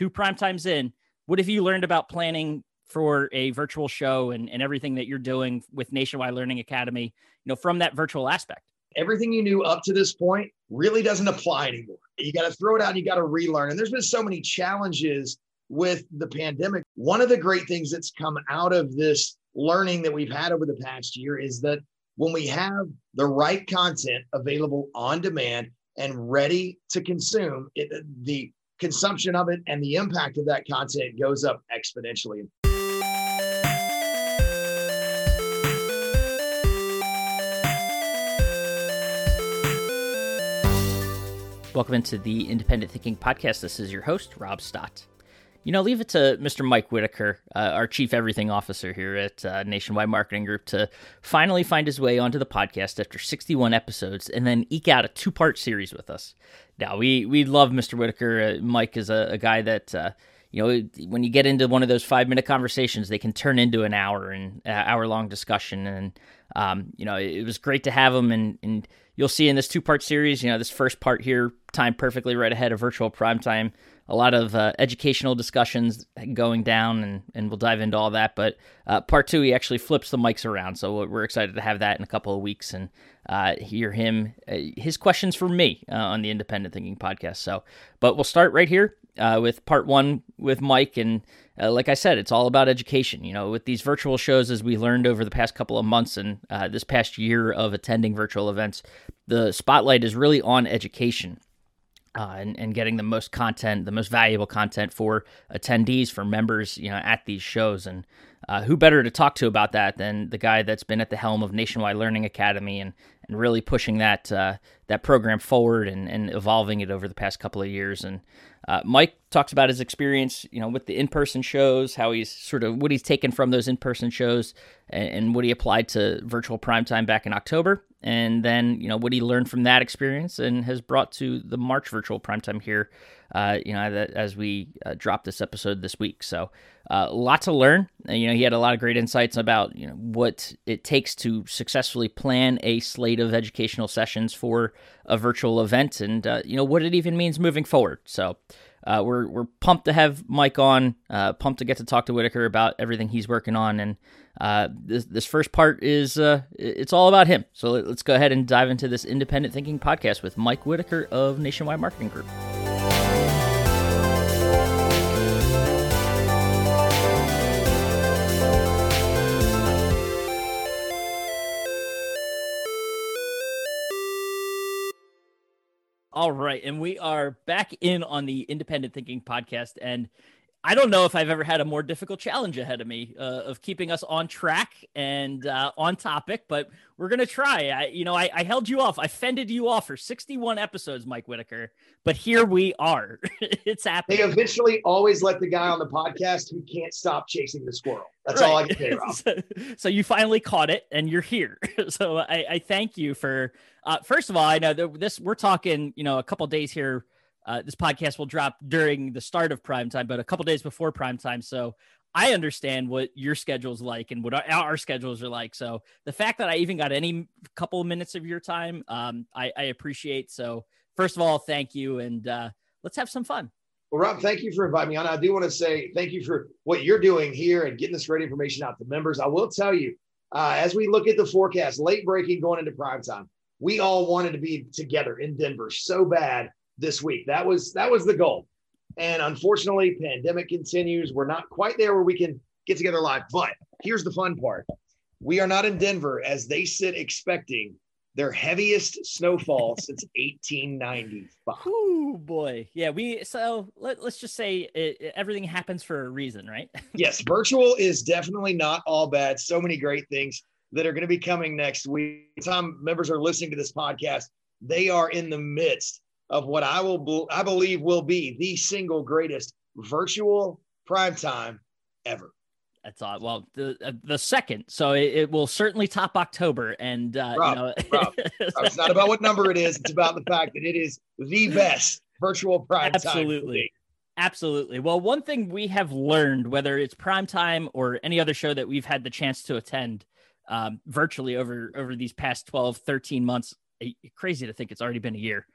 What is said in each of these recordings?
two prime times in, what have you learned about planning for a virtual show and, and everything that you're doing with Nationwide Learning Academy, you know, from that virtual aspect? Everything you knew up to this point really doesn't apply anymore. You got to throw it out you got to relearn. And there's been so many challenges with the pandemic. One of the great things that's come out of this learning that we've had over the past year is that when we have the right content available on demand and ready to consume, it, the consumption of it and the impact of that content goes up exponentially. Welcome into the Independent Thinking Podcast. This is your host, Rob Stott. You know, leave it to Mr. Mike Whitaker, uh, our chief everything officer here at uh, Nationwide Marketing Group, to finally find his way onto the podcast after 61 episodes and then eke out a two part series with us. Now, we, we love Mr. Whitaker. Uh, Mike is a, a guy that, uh, you know, when you get into one of those five minute conversations, they can turn into an hour and uh, hour long discussion. And, um, you know, it, was great to have him. And, and you'll see in this two part series, you know, this first part here timed perfectly right ahead of virtual prime time a lot of uh, educational discussions going down, and, and we'll dive into all that. But uh, part two, he actually flips the mics around, so we're excited to have that in a couple of weeks and uh, hear him uh, his questions for me uh, on the Independent Thinking podcast. So, but we'll start right here uh, with part one with Mike, and like I said, it's all about education. You know, with these virtual shows, as we learned over the past couple of months and this past year of attending virtual events, the spotlight is really on education uh, and, and getting the most content, the most valuable content for attendees, for members, you know, at these shows. And uh, who better to talk to about that than the guy that's been at the helm of Nationwide Learning Academy and, and really pushing that uh, that program forward and, and evolving it over the past couple of years. And uh, Mike talks about his experience, you know, with the in-person shows, how he's sort of what he's taken from those in-person shows, and, and what he applied to virtual primetime back in October, and then you know what he learned from that experience and has brought to the March virtual primetime here. Uh, you know, as we uh, drop this episode this week, so uh, a lot to learn. you know, he had a lot of great insights about you know what it takes to successfully plan a slate of educational sessions for a virtual event, and uh, you know what it even means moving forward. So. Uh, we're we're pumped to have Mike on. Uh, pumped to get to talk to Whitaker about everything he's working on, and uh, this this first part is uh, it's all about him. So let's go ahead and dive into this independent thinking podcast with Mike Whitaker of Nationwide Marketing Group. All right, and we are back in on the Independent Thinking podcast, and I don't know if I've ever had a more difficult challenge ahead of me uh, of keeping us on track and uh, on topic, but we're gonna try. I, you know, I, I, held you off. I fended you off for 61 episodes, Mike Whitaker, but here we are. it's happening. They eventually always let the guy on the podcast who can't stop chasing the squirrel. That's right. all I can say, Rob. so, so, you finally caught it, and you're here. so I, I thank you for. Uh, first of all, I know this. We're talking, you know, a couple days here uh, this podcast will drop during the start of prime time, but a couple days before prime time. So I understand what your schedule's like and what our, our, schedules are like. So the fact that I even got any couple of minutes of your time, um, I, I, appreciate. So first of all, thank you, and uh, let's have some fun. Well, Rob, thank you for inviting me on. I do want to say thank you for what you're doing here and getting this great information out to members. I will tell you, uh, as we look at the forecast, late breaking going into prime time, we all wanted to be together in Denver so bad this week. That was that was the goal. And unfortunately, pandemic continues. We're not quite there where we can get together live. But here's the fun part. We are not in Denver as they sit expecting their heaviest snowfall since 1895. Oh boy, yeah. We so let, let's just say it, everything happens for a reason, right? yes, virtual is definitely not all bad. So many great things that are going to be coming next week. Time members are listening to this podcast, they are in the midst of what I will I believe will be the single greatest virtual primetime ever. That's odd. Well, the uh, the second, so it, it, will certainly top October, and uh, Rob, you know, Rob, it's not about what number it is; it's about the fact that it is the best virtual prime Absolutely. Absolutely. Well, one thing we have learned, whether it's prime time or any other show that we've had the chance to attend um, virtually over over these past 12, 13 months, crazy to think it's already been a year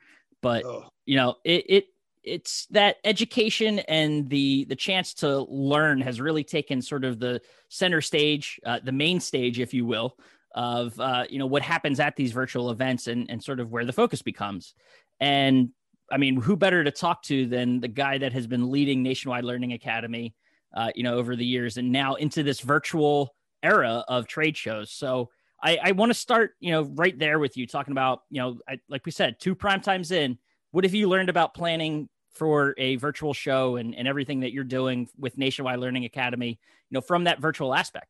but you know, it, it it's that education and the the chance to learn has really taken sort of the center stage, uh, the main stage, if you will, of uh, you know what happens at these virtual events and and sort of where the focus becomes. And I mean, who better to talk to than the guy that has been leading Nationwide Learning Academy, uh, you know, over the years, and now into this virtual era of trade shows. So I, I want to start, you know, right there with you talking about, you know, I, like we said, two prime times in. What have you learned about planning for a virtual show and, and everything that you're doing with Nationwide Learning Academy, you know, from that virtual aspect?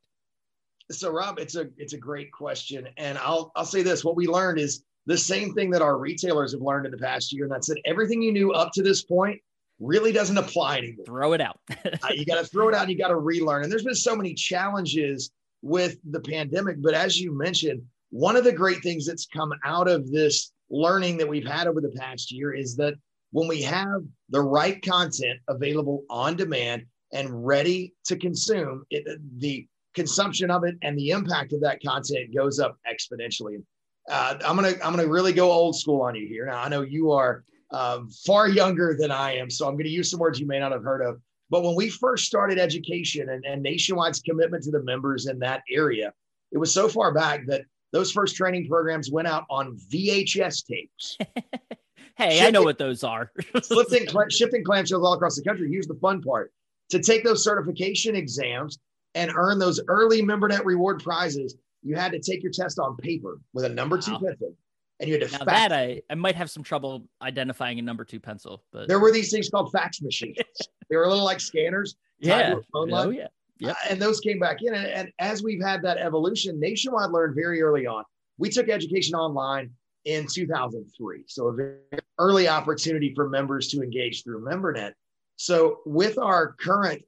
So Rob, it's a it's a great question. And I'll I'll say this. What we learned is the same thing that our retailers have learned in the past year. And that's that everything you knew up to this point really doesn't apply anymore. Throw it out. uh, you got to throw it out. And you got to relearn. And there's been so many challenges with the pandemic. But as you mentioned, one of the great things that's come out of this learning that we've had over the past year is that when we have the right content available on demand and ready to consume, it, the consumption of it and the impact of that content goes up exponentially. Uh, I'm gonna I'm gonna really go old school on you here. Now I know you are um, far younger than I am, so I'm gonna use some words you may not have heard of. But when we first started education and, and Nationwide's commitment to the members in that area, it was so far back that those first training programs went out on VHS tapes. hey, shifting, I know what those are. shifting, shifting clamshells all across the country. Here's the fun part to take those certification exams and earn those early MemberNet reward prizes, you had to take your test on paper with a number two pencil. And you had to now that I, I might have some trouble identifying a number two pencil, but there were these things called fax machines. they were a little like scanners. Yeah. Oh, yeah. Yep. Uh, and those came back in. And, and as we've had that evolution, Nationwide learned very early on. We took education online in 2003. So a very early opportunity for members to engage through MemberNet. So with our current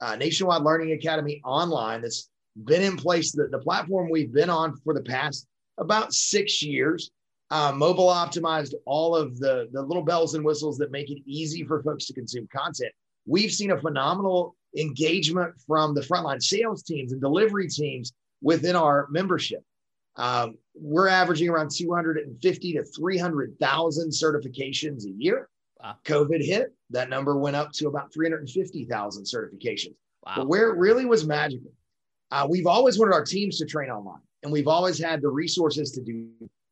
uh, Nationwide Learning Academy online that's been in place, the, the platform we've been on for the past about six years, uh, mobile optimized all of the, the little bells and whistles that make it easy for folks to consume content. We've seen a phenomenal engagement from the frontline sales teams and delivery teams within our membership. Um, we're averaging around 250 to 300,000 certifications a year. Wow. COVID hit, that number went up to about 350,000 certifications. Wow. But where it really was magical, uh, we've always wanted our teams to train online and we've always had the resources to do.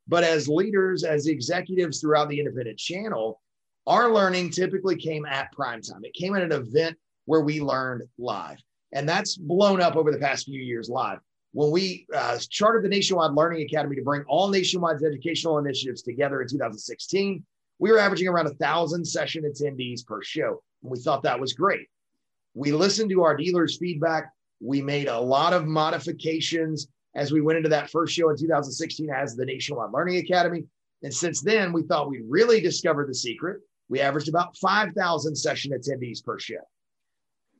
But as leaders, as executives throughout the independent channel, our learning typically came at prime time. It came at an event where we learned live. And that's blown up over the past few years live. When we uh, chartered the Nationwide Learning Academy to bring all Nationwide's educational initiatives together in 2016, we were averaging around a thousand session attendees per show. And we thought that was great. We listened to our dealers' feedback. We made a lot of modifications as we went into that first show in 2016 as the Nationwide Learning Academy. And since then, we thought we'd really discovered the secret. We averaged about 5,000 session attendees per show.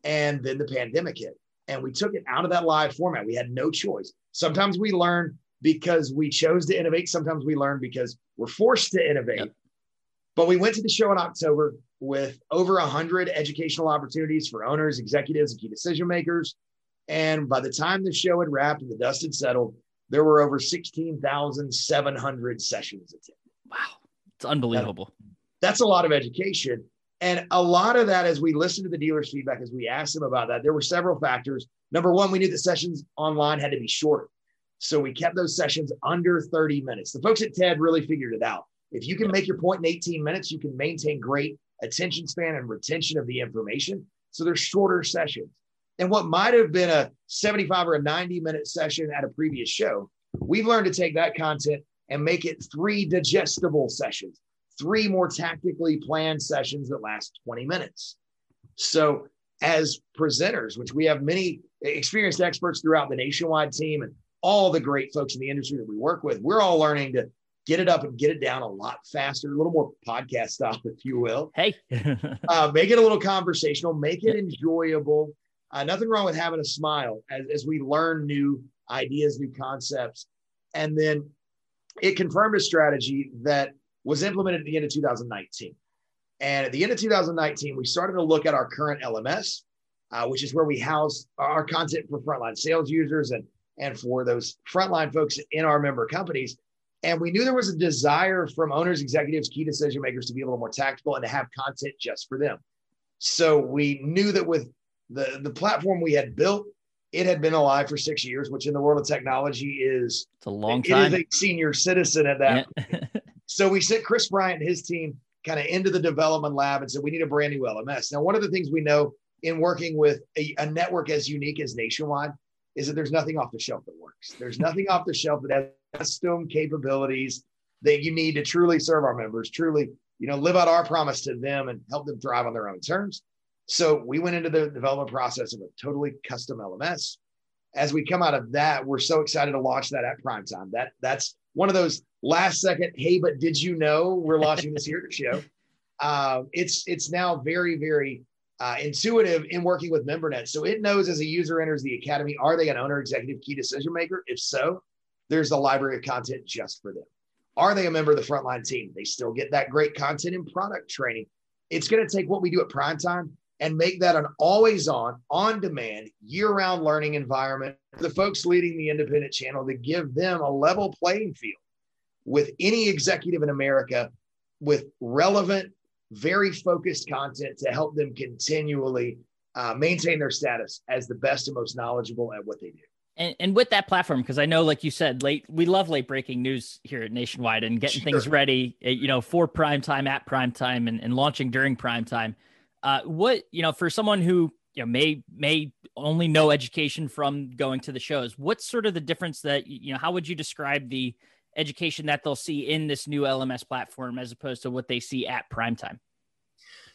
And then the pandemic hit, and we took it out of that live format. We had no choice. Sometimes we learn because we chose to innovate, sometimes we learn because we're forced to innovate. Yep. But we went to the show in October with over 100 educational opportunities for owners, executives, and key decision makers. And by the time the show had wrapped and the dust had settled, there were over 16,700 sessions attended. Wow. It's unbelievable. that's a lot of education. And a lot of that, as we listened to the dealer's feedback, as we asked them about that, there were several factors. Number one, we knew the sessions online had to be shorter. So we kept those sessions under 30 minutes. The folks at TED really figured it out. If you can make your point in 18 minutes, you can maintain great attention span and retention of the information. So there's shorter sessions. And what might have been a 75 or a 90 minute session at a previous show, we've learned to take that content and make it three digestible sessions, three more tactically planned sessions that last 20 minutes. So, as presenters, which we have many experienced experts throughout the nationwide team and all the great folks in the industry that we work with, we're all learning to get it up and get it down a lot faster, a little more podcast style, if you will. Hey, uh, make it a little conversational, make it enjoyable. Uh, nothing wrong with having a smile as, as we learn new ideas, new concepts. And then it confirmed a strategy that was implemented at the end of 2019. And at the end of 2019, we started to look at our current LMS, uh, which is where we house our content for frontline sales users and, and for those frontline folks in our member companies And we knew there was a desire from owners, executives, key decision makers to be a little more tactical and to have content just for them. So we knew that with the, the platform we had built, it had been alive for six years, which in the world of technology is it's a long time. It is a senior citizen at that. Yeah. so we sent Chris Bryant and his team kind of into the development lab and said, we need a brand new LMS. Now, one of the things we know in working with a, a network as unique as Nationwide is that there's nothing off the shelf that works. There's nothing off the shelf that has custom capabilities that you need to truly serve our members, truly, you know, live out our promise to them and help them thrive on their own terms. So we went into the development process of a totally custom LMS. As we come out of that, we're so excited to launch that at prime time. That that's one of those last second, hey, but did you know we're launching this here show? Uh, it's it's now very very uh, intuitive in working with MemberNet. So it knows as a user enters the academy, are they an owner, executive, key decision maker? If so, there's a library of content just for them. Are they a member of the frontline team? They still get that great content and product training. It's going to take what we do at prime time and make that an always on, on demand, year round learning environment for the folks leading the independent channel to give them a level playing field with any executive in America with relevant very focused content to help them continually uh, maintain their status as the best and most knowledgeable at what they do. And, and with that platform, because I know, like you said, late we love late breaking news here at Nationwide and getting sure. things ready, eh, you know, for prime time at prime time and, and launching during prime time. Uh, what you know, for someone who you know may may only know education from going to the shows, what's sort of the difference that you know? How would you describe the education that they'll see in this new LMS platform as opposed to what they see at primetime?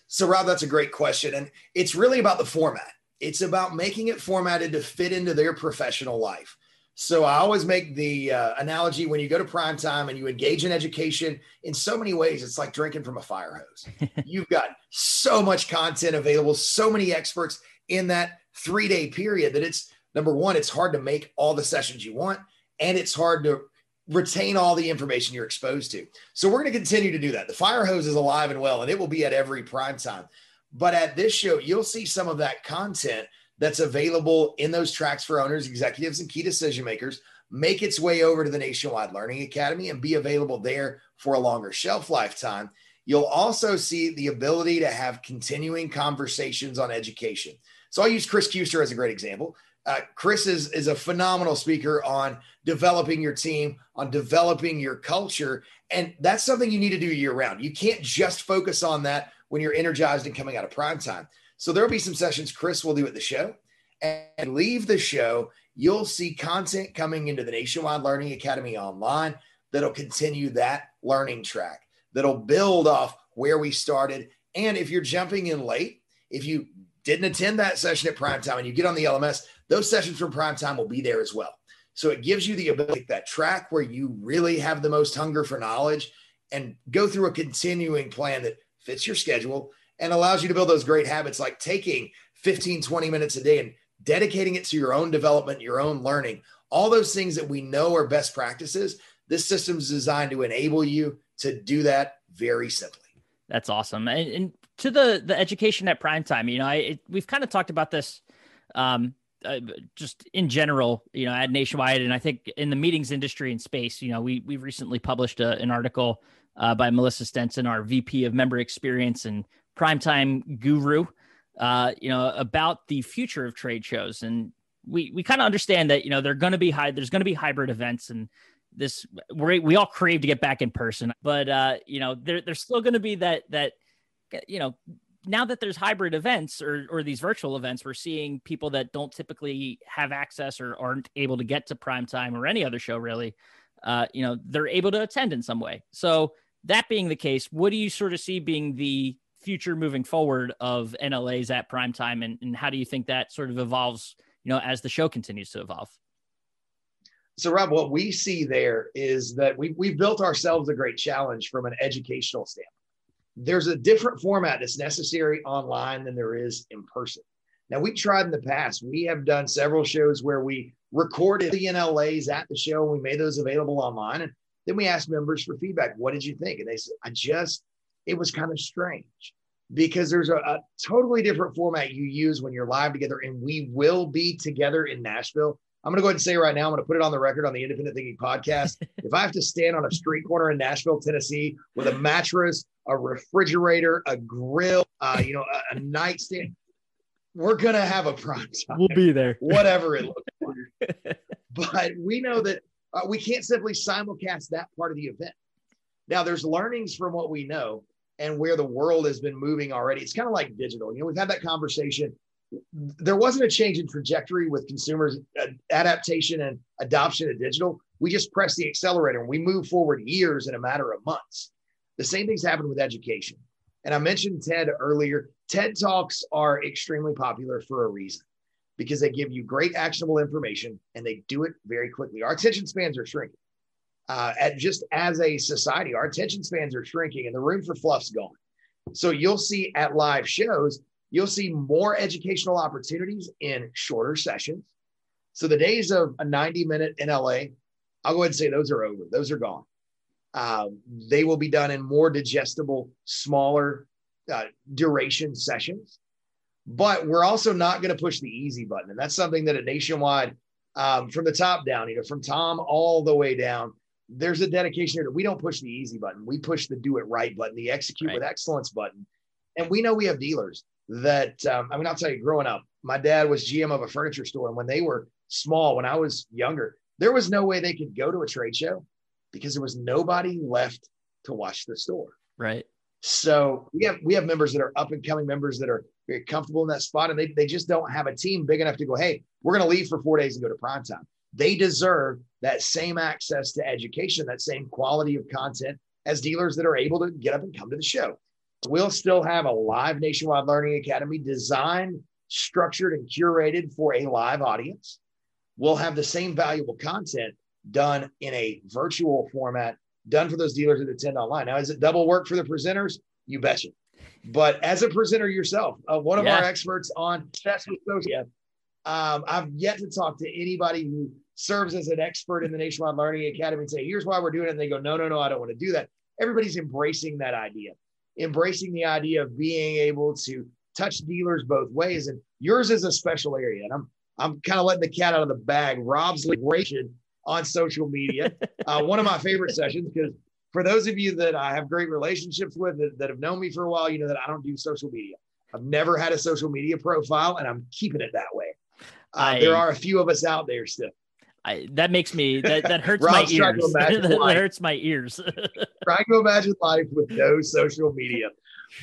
So, Rob, that's a great question. And it's really about the format, it's about making it formatted to fit into their professional life. So I always make the uh, analogy when you go to prime time and you engage in education in so many ways, it's like drinking from a fire hose. You've got so much content available, so many experts in that three day period that it's number one, it's hard to make all the sessions you want, and it's hard to retain all the information you're exposed to. So we're going to continue to do that. The fire hose is alive and well, and it will be at every prime time. But at this show, you'll see some of that content that's available in those tracks for owners, executives, and key decision makers make its way over to the Nationwide Learning Academy and be available there for a longer shelf lifetime. You'll also see the ability to have continuing conversations on education. So I'll use Chris Kuester as a great example. Uh, Chris is, is a phenomenal speaker on developing your team, on developing your culture. And that's something you need to do year round. You can't just focus on that when you're energized and coming out of prime time. So there'll be some sessions Chris will do at the show. And leave the show, you'll see content coming into the Nationwide Learning Academy online that'll continue that learning track, that'll build off where we started. And if you're jumping in late, if you didn't attend that session at prime time and you get on the LMS, those sessions from prime time will be there as well. So it gives you the ability that track where you really have the most hunger for knowledge and go through a continuing plan that fits your schedule and allows you to build those great habits like taking 15, 20 minutes a day and dedicating it to your own development, your own learning, all those things that we know are best practices. This system is designed to enable you to do that very simply. That's awesome. And, and to the the education at prime time, you know, I it, we've kind of talked about this um, uh, just in general, you know, at Nationwide, and I think in the meetings industry and space, you know, we we recently published a, an article uh, by Melissa Stenson, our VP of Member Experience and Primetime Guru, uh, you know, about the future of trade shows, and we we kind of understand that you know they're going to be high, there's going to be hybrid events, and this we we all crave to get back in person, but uh, you know, there there's still going to be that that you know now that there's hybrid events or, or these virtual events, we're seeing people that don't typically have access or aren't able to get to prime time or any other show really. Uh, you know, they're able to attend in some way. So that being the case, what do you sort of see being the future moving forward of NLAs at prime time, and, and how do you think that sort of evolves, you know, as the show continues to evolve? So, Rob, what we see there is that we, we've built ourselves a great challenge from an educational standpoint there's a different format that's necessary online than there is in person. Now, we tried in the past. We have done several shows where we recorded the NLAs at the show. And we made those available online. And then we asked members for feedback. What did you think? And they said, I just, it was kind of strange because there's a, a totally different format you use when you're live together. And we will be together in Nashville I'm going to go ahead and say right now, I'm going to put it on the record on the Independent Thinking podcast. if I have to stand on a street corner in Nashville, Tennessee, with a mattress, a refrigerator, a grill, uh, you know, a, a nightstand, we're going to have a prime time. We'll be there, whatever it looks like. but we know that uh, we can't simply simulcast that part of the event. Now, there's learnings from what we know and where the world has been moving already. It's kind of like digital. You know, we've had that conversation there wasn't a change in trajectory with consumers uh, adaptation and adoption of digital. We just press the accelerator and we move forward years in a matter of months. The same things happen with education. And I mentioned TED earlier. TED Talks are extremely popular for a reason because they give you great actionable information and they do it very quickly. Our attention spans are shrinking. Uh, at just as a society, our attention spans are shrinking and the room for fluff's gone. So you'll see at live shows You'll see more educational opportunities in shorter sessions. So the days of a 90 minute NLA, I'll go ahead and say those are over. Those are gone. Um, they will be done in more digestible, smaller uh, duration sessions. But we're also not going to push the easy button. And that's something that at Nationwide, um, from the top down, you know, from Tom all the way down, there's a dedication here that we don't push the easy button. We push the do it right button, the execute right. with excellence button. And we know we have dealers that um, I mean, I'll tell you, growing up, my dad was GM of a furniture store, and when they were small, when I was younger, there was no way they could go to a trade show because there was nobody left to watch the store. Right. So we have we have members that are up and coming members that are very comfortable in that spot, and they, they just don't have a team big enough to go, hey, we're going to leave for four days and go to prime time. They deserve that same access to education, that same quality of content as dealers that are able to get up and come to the show. We'll still have a live Nationwide Learning Academy designed, structured, and curated for a live audience. We'll have the same valuable content done in a virtual format, done for those dealers that attend online. Now, is it double work for the presenters? You betcha. But as a presenter yourself, uh, one of yeah. our experts on Chess with Social, um, I've yet to talk to anybody who serves as an expert in the Nationwide Learning Academy and say, here's why we're doing it. And they go, no, no, no, I don't want to do that. Everybody's embracing that idea embracing the idea of being able to touch dealers both ways. And yours is a special area. And I'm I'm kind of letting the cat out of the bag. Rob's liberation on social media. Uh, one of my favorite sessions because for those of you that I have great relationships with that, that have known me for a while, you know that I don't do social media. I've never had a social media profile, and I'm keeping it that way. Uh, I, there are a few of us out there still. I, that makes me that, that hurts my ears. that hurts my ears. trying to imagine life with no social media.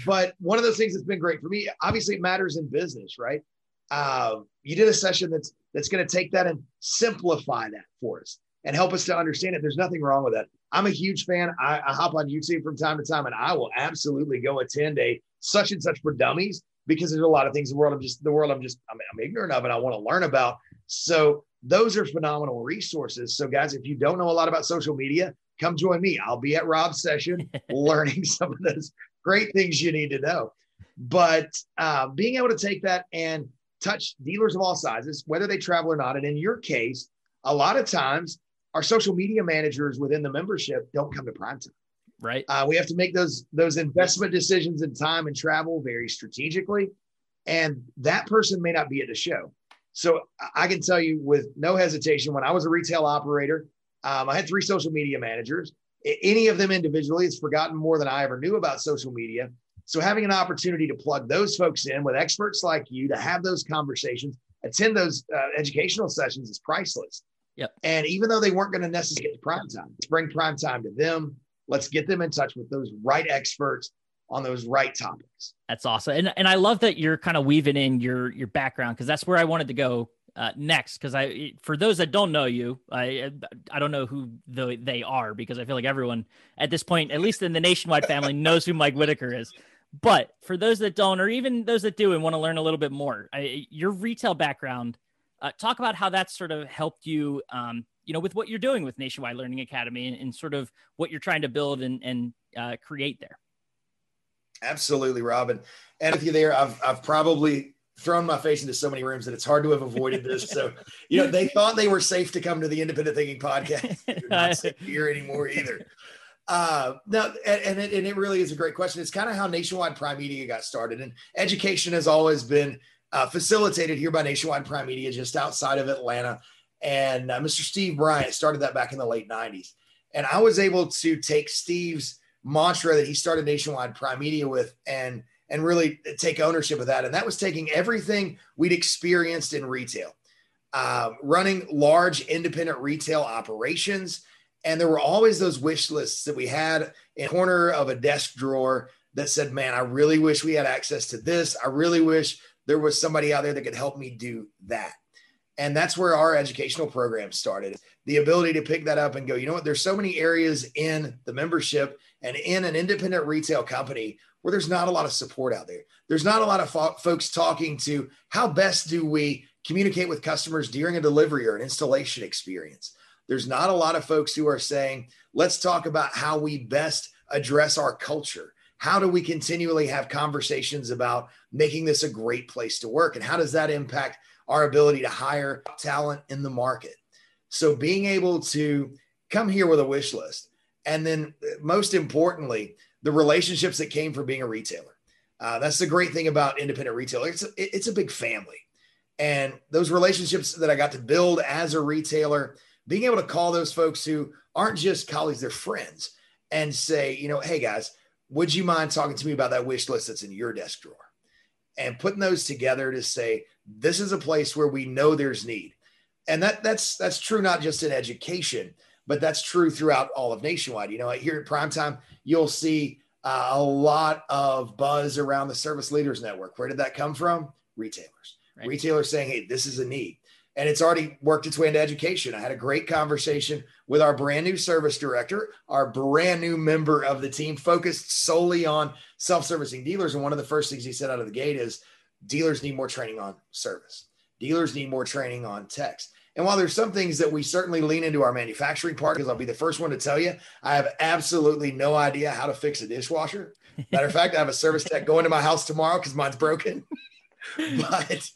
But one of those things that's been great for me, obviously, it matters in business, right? Uh, you did a session that's that's going to take that and simplify that for us and help us to understand it. There's nothing wrong with that. I'm a huge fan. I, I hop on YouTube from time to time, and I will absolutely go attend a such and such for dummies because there's a lot of things in the world I'm just the world I'm just I'm, I'm ignorant of and I want to learn about. So those are phenomenal resources. So, guys, if you don't know a lot about social media, come join me. I'll be at Rob's session learning some of those great things you need to know. But uh, being able to take that and touch dealers of all sizes, whether they travel or not. And in your case, a lot of times our social media managers within the membership don't come to prime time. Right. Uh, we have to make those those investment decisions in time and travel very strategically, and that person may not be at the show. So I can tell you with no hesitation, when I was a retail operator, um, I had three social media managers. Any of them individually has forgotten more than I ever knew about social media. So having an opportunity to plug those folks in with experts like you to have those conversations, attend those uh, educational sessions is priceless. Yep. And even though they weren't going to necessarily get prime time, let's bring prime time to them. Let's get them in touch with those right experts on those right topics. That's awesome. And and I love that you're kind of weaving in your your background because that's where I wanted to go uh, next because I for those that don't know you, I I don't know who the, they are because I feel like everyone at this point, at least in the nationwide family, knows who Mike Whitaker is. But for those that don't, or even those that do and want to learn a little bit more, I, your retail background, uh, talk about how that sort of helped you, um, you know, with what you're doing with Nationwide Learning Academy and, and sort of what you're trying to build and, and uh, create there. Absolutely, Robin. And with you're there, I've I've probably thrown my face into so many rooms that it's hard to have avoided this. So, you know, they thought they were safe to come to the Independent Thinking podcast. They're not safe here anymore either. Uh, no, and, and, it, and it really is a great question. It's kind of how Nationwide Prime Media got started, and education has always been uh, facilitated here by Nationwide Prime Media, just outside of Atlanta. And uh, Mr. Steve Bryant started that back in the late 90s. And I was able to take Steve's mantra that he started Nationwide Prime Media with and and really take ownership of that. And that was taking everything we'd experienced in retail, uh, running large independent retail operations. And there were always those wish lists that we had in corner of a desk drawer that said, man, I really wish we had access to this. I really wish there was somebody out there that could help me do that. And that's where our educational program started. The ability to pick that up and go, you know what, there's so many areas in the membership and in an independent retail company where there's not a lot of support out there. There's not a lot of fo- folks talking to how best do we communicate with customers during a delivery or an installation experience. There's not a lot of folks who are saying, let's talk about how we best address our culture how do we continually have conversations about making this a great place to work and how does that impact our ability to hire talent in the market so being able to come here with a wish list and then most importantly the relationships that came from being a retailer. Uh, that's the great thing about independent retailer it's a, it's a big family. And those relationships that i got to build as a retailer being able to call those folks who aren't just colleagues they're friends and say you know hey guys would you mind talking to me about that wish list that's in your desk drawer? And putting those together to say this is a place where we know there's need. And that that's that's true not just in education but that's true throughout all of nationwide you know here at primetime you'll see uh, a lot of buzz around the service leaders network where did that come from retailers right. retailers saying hey this is a need and it's already worked its way into education. I had a great conversation with our brand new service director, our brand new member of the team, focused solely on self servicing dealers. And one of the first things he said out of the gate is dealers need more training on service, dealers need more training on text. And while there's some things that we certainly lean into our manufacturing part, because I'll be the first one to tell you, I have absolutely no idea how to fix a dishwasher. Matter of fact, I have a service tech going to my house tomorrow because mine's broken. but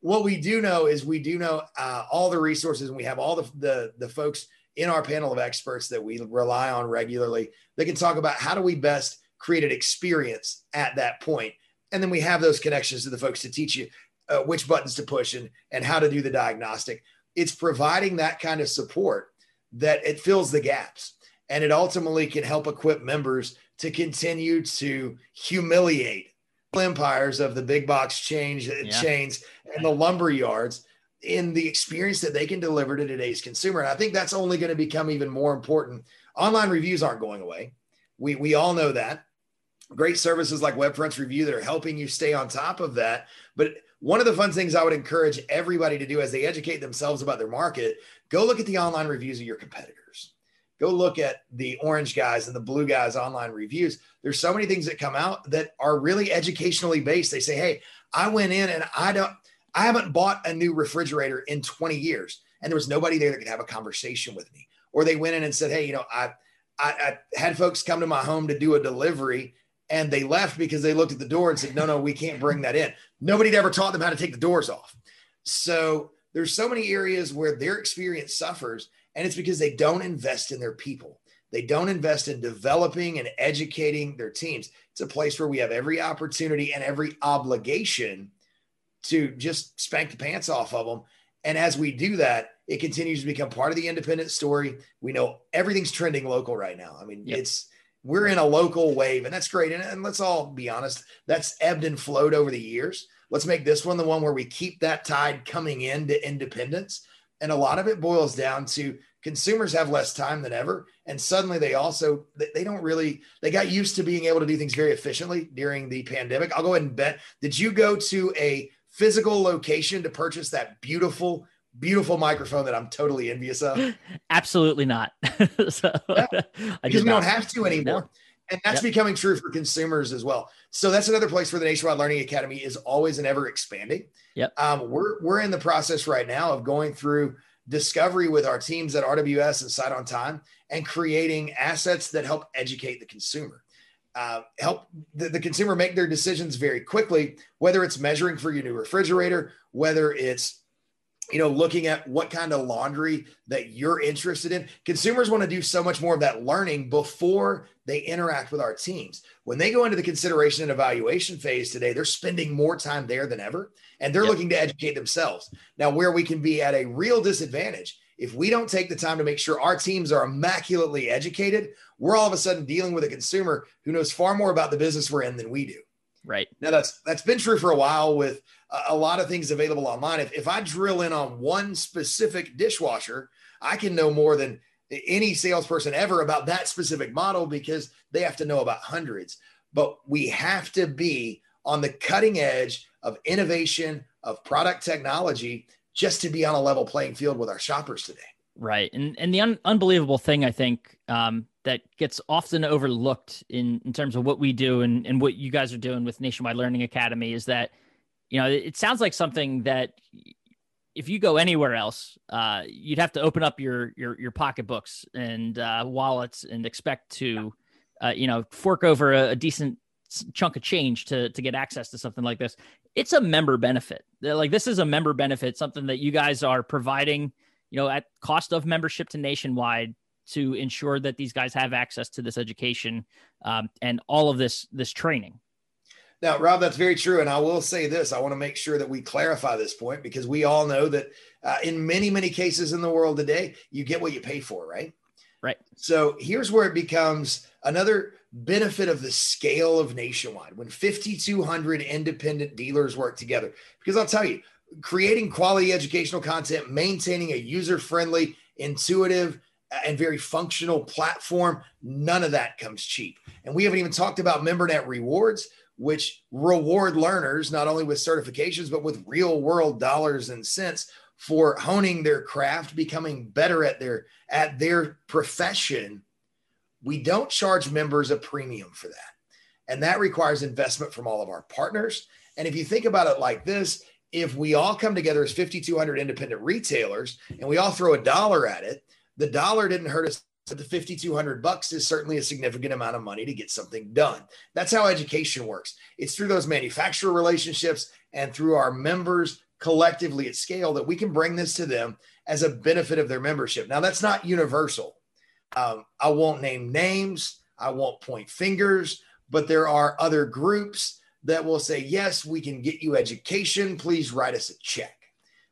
what we do know is we do know uh, all the resources and we have all the, the, the folks in our panel of experts that we rely on regularly that can talk about how do we best create an experience at that point and then we have those connections to the folks to teach you uh, which buttons to push and, and how to do the diagnostic it's providing that kind of support that it fills the gaps and it ultimately can help equip members to continue to humiliate empires of the big box change uh, yeah. chains and the lumber yards in the experience that they can deliver to today's consumer. And I think that's only going to become even more important. Online reviews aren't going away. We we all know that. Great services like Webfronts Review that are helping you stay on top of that. But one of the fun things I would encourage everybody to do as they educate themselves about their market, go look at the online reviews of your competitors. Go look at the orange guys and the blue guys online reviews. There's so many things that come out that are really educationally based. They say hey i went in and i don't i haven't bought a new refrigerator in 20 years and there was nobody there that could have a conversation with me. Or they went in and said hey you know i i, I had folks come to my home to do a delivery and they left because they looked at the door and said no no we can't bring that in Nobody'd ever taught them how to take the doors off so there's so many areas where their experience suffers and it's because they don't invest in their people. They don't invest in developing and educating their teams. It's a place where we have every opportunity and every obligation to just spank the pants off of them. And as we do that, it continues to become part of the independent story. We know everything's trending local right now. I mean, yep. it's we're in a local wave, and that's great. And, and let's all be honest, that's ebbed and flowed over the years. Let's make this one the one where we keep that tide coming into independence and a lot of it boils down to consumers have less time than ever. And suddenly they also, they don't really, they got used to being able to do things very efficiently during the pandemic. I'll go ahead and bet. Did you go to a physical location to purchase that beautiful, beautiful microphone that I'm totally envious of? Absolutely not. so, yeah, because we not. don't have to anymore. No. And that's yep. becoming true for consumers as well. So that's another place where the Nationwide Learning Academy is always and ever expanding. Yep. Um, we're we're in the process right now of going through discovery with our teams at RWS and SiteOnTime and creating assets that help educate the consumer. Uh, help the, the, consumer make their decisions very quickly, whether it's measuring for your new refrigerator, whether it's you know, looking at what kind of laundry that you're interested in. Consumers want to do so much more of that learning before they interact with our teams. When they go into the consideration and evaluation phase today, they're spending more time there than ever, and they're yep. looking to educate themselves. Now, where we can be at a real disadvantage if we don't take the time to make sure our teams are immaculately educated, we're all of a sudden dealing with a consumer who knows far more about the business we're in than we do. Right. Now that's that's been true for a while with a lot of things available online. If, if I drill in on one specific dishwasher, I can know more than any salesperson ever about that specific model because they have to know about hundreds. But we have to be on the cutting edge of innovation, of product technology, just to be on a level playing field with our shoppers today. Right. And and the un- unbelievable thing I think um, that gets often overlooked in, in terms of what we do and, and what you guys are doing with Nationwide Learning Academy is that you know, it sounds like something that if you go anywhere else, uh, you'd have to open up your your your pocketbooks and uh, wallets and expect to, uh, you know, fork over a, a, decent chunk of change to to get access to something like this. It's a member benefit. Like this is a member benefit, something that you guys are providing, you know, at cost of membership to Nationwide to ensure that these guys have access to this education um, and all of this this training. Now, Rob, that's very true. And I will say this I want to make sure that we clarify this point because we all know that uh, in many, many cases in the world today, you get what you pay for, right? Right. So here's where it becomes another benefit of the scale of nationwide when 5,200 independent dealers work together. Because I'll tell you, creating quality educational content, maintaining a user friendly, intuitive, and very functional platform, none of that comes cheap. And we haven't even talked about MemberNet rewards which reward learners not only with certifications, but with real world dollars and cents for honing their craft, becoming better at their at their profession. We don't charge members a premium for that. And that requires investment from all of our partners. And if you think about it like this, if we all come together as 5,200 independent retailers and we all throw a dollar at it, the dollar didn't hurt us but the 5200 bucks is certainly a significant amount of money to get something done. That's how education works. It's through those manufacturer relationships and through our members collectively at scale that we can bring this to them as a benefit of their membership. Now that's not universal. Um, i won't name names. I won't point fingers but there are other groups that will say yes we can get you education please write us a check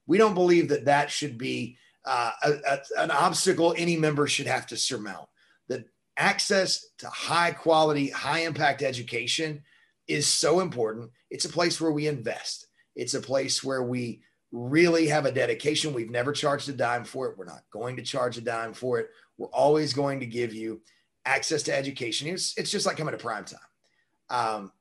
we don't believe that that should be uh, a, a, an obstacle any member should have to surmount. That access to high quality, high impact education is so important. It's a place where we invest. It's a place where we really have a dedication. We've never charged a dime for it. We're not going to charge a dime for it. We're always going to give you access to education. It's, it's just like coming to prime time. Um,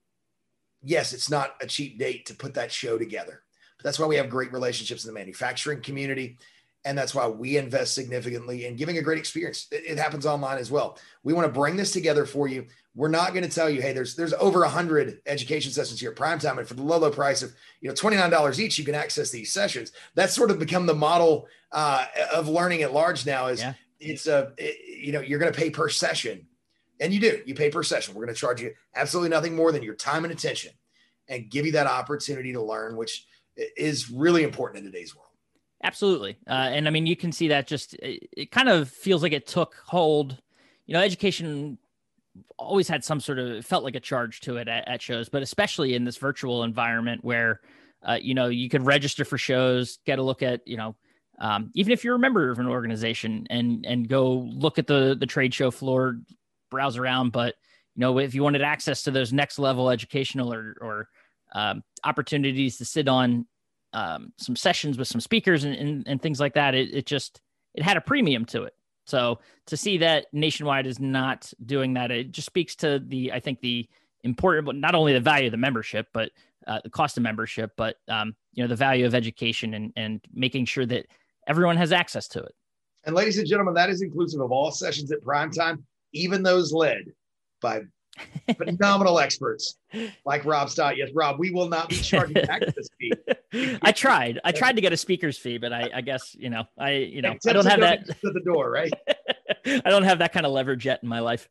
yes, it's not a cheap date to put that show together. But that's why we have great relationships in the manufacturing community. And that's why we invest significantly in giving a great experience. It, it happens online as well. We want to bring this together for you. We're not going to tell you, hey, there's there's over a hundred education sessions here at prime time, and for the low low price of you know twenty nine dollars each, you can access these sessions. That's sort of become the model uh, of learning at large now. Is yeah. it's a it, you know you're going to pay per session, and you do you pay per session. We're going to charge you absolutely nothing more than your time and attention, and give you that opportunity to learn, which is really important in today's world. Absolutely. Uh, and I mean, you can see that just, it, it, kind of feels like it took hold. You know, education always had some sort of, felt like a charge to it at, at shows, but especially in this virtual environment where, uh, you know, you could register for shows, get a look at, you know, um, even if you're a member of an organization and, and go look at the, the trade show floor, browse around. But, you know, if you wanted access to those next level educational or, or um, opportunities to sit on um, some sessions with some speakers and, and, and things like that. It, it just it had a premium to it. So to see that nationwide is not doing that, it just speaks to the I think the important, but not only the value of the membership, but uh, the cost of membership, but um, you know the value of education and and making sure that everyone has access to it. And ladies and gentlemen, that is inclusive of all sessions at prime time, even those led by phenomenal experts like Rob Stott. Yes, Rob, we will not be charging access fee. I tried. I tried to get a speaker's fee, but I, I guess you know, I you know, I don't have that to the door, right? I don't have that kind of leverage yet in my life.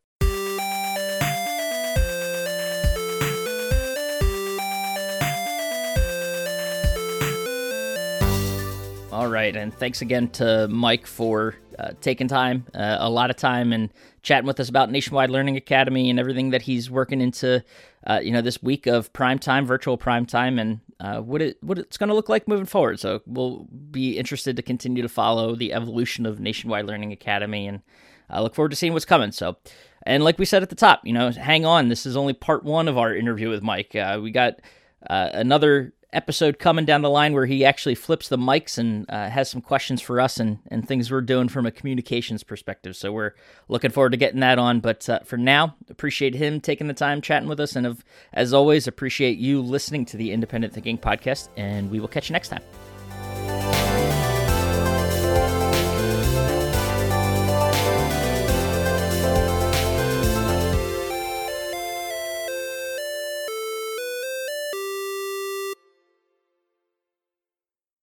All right, and thanks again to Mike for uh, taking time, uh, a lot of time, and chatting with us about Nationwide Learning Academy and everything that he's working into, uh, you know, this week of prime time, virtual prime time, and uh, what it what it's going to look like moving forward. So we'll be interested to continue to follow the evolution of Nationwide Learning Academy, and I look forward to seeing what's coming. So. And like we said at the top, you know, hang on. This is only part one of our interview with Mike. Uh, we got uh, another episode coming down the line where he actually flips the mics and uh, has some questions for us and, and things we're doing from a communications perspective. So we're looking forward to getting that on. But uh, for now, appreciate him taking the time chatting with us. And of, as always, appreciate you listening to the Independent Thinking Podcast. And we will catch you next time.